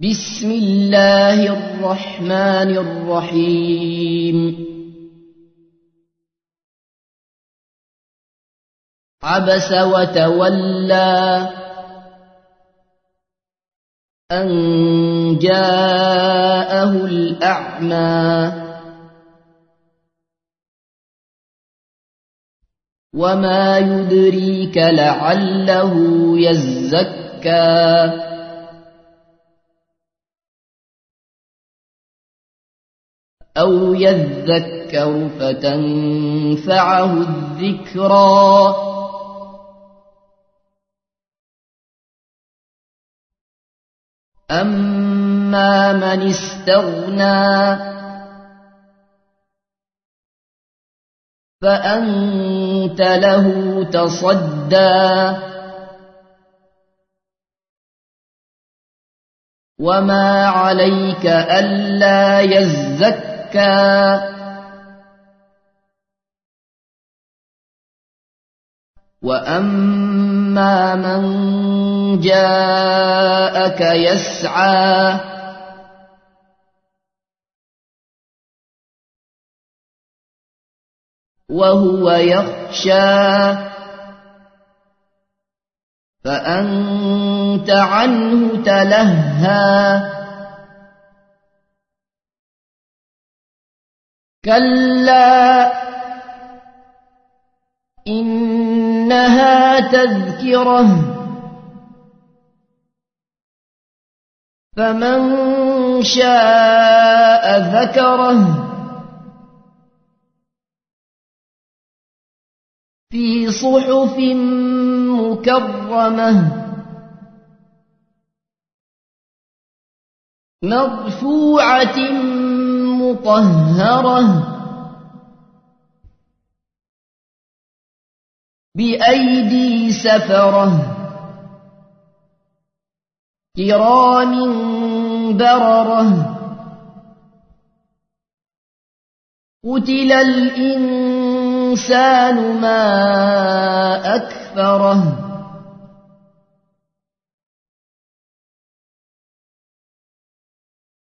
بسم الله الرحمن الرحيم. عبس وتولى أن جاءه الأعمى. وما يدريك لعله يزكى. أو يذكر فتنفعه الذكرى. أما من استغنى فأنت له تصدى. وما عليك ألا يزكى وأما من جاءك يسعى وهو يخشى فأنت عنه تلهى كلا إنها تذكرة فمن شاء ذكره في صحف مكرمة مرفوعة مطهرة. بأيدي سفرة. كرام بررة. قتل الإنسان ما أكفره.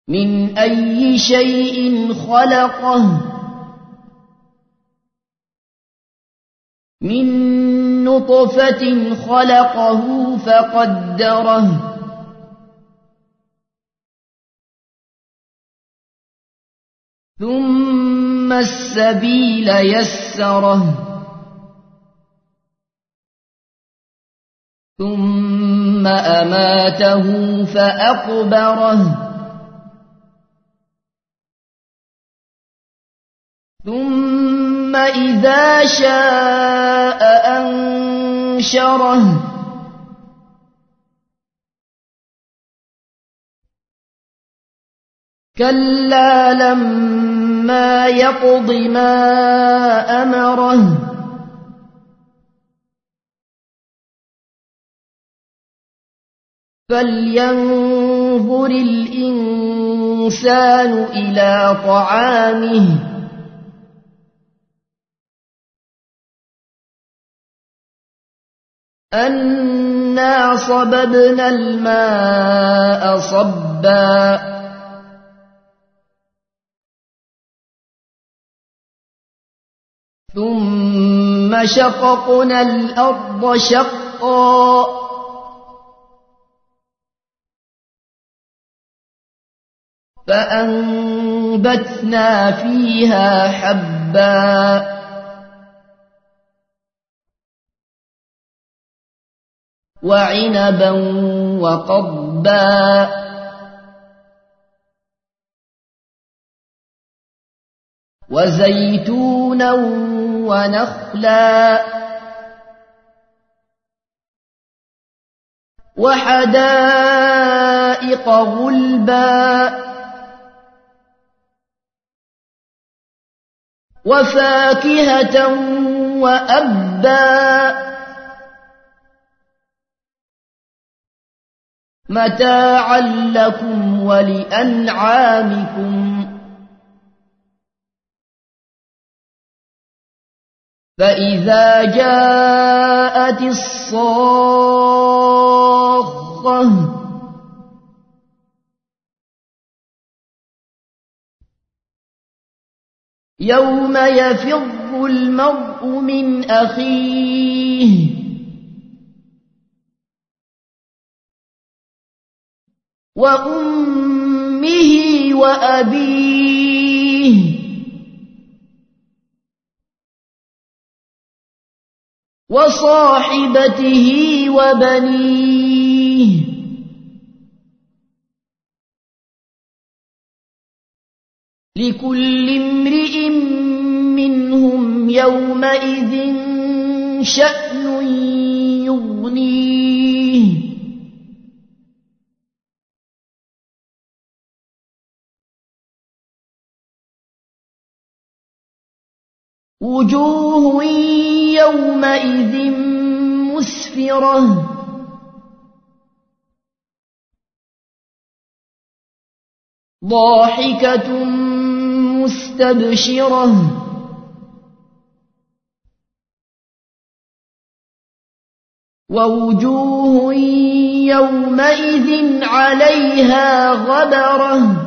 من أي شيء خلقه من نطفة خلقه فقدره ثم السبيل يسره ثم أماته فأقبره ثم إذا شاء أنشره. كلا لما يقض ما أمره. فلينظر الإنسان إلى طعامه. أنا صببنا الماء صبا. ثم شققنا الأرض شقا. فأنبتنا فيها حبا. وعنبا وقضبا وزيتونا ونخلا وحدائق غلبا وفاكهة وأبا متاعا لكم ولأنعامكم. فإذا جاءت الصاخة يوم يفر المرء من أخيه وأمه وأبيه. وصاحبته وبنيه. لكل امرئ منهم يومئذ شأن يغنيه. وجوه يومئذ مسفرة. ضاحكة مستبشرة. ووجوه يومئذ عليها غبرة.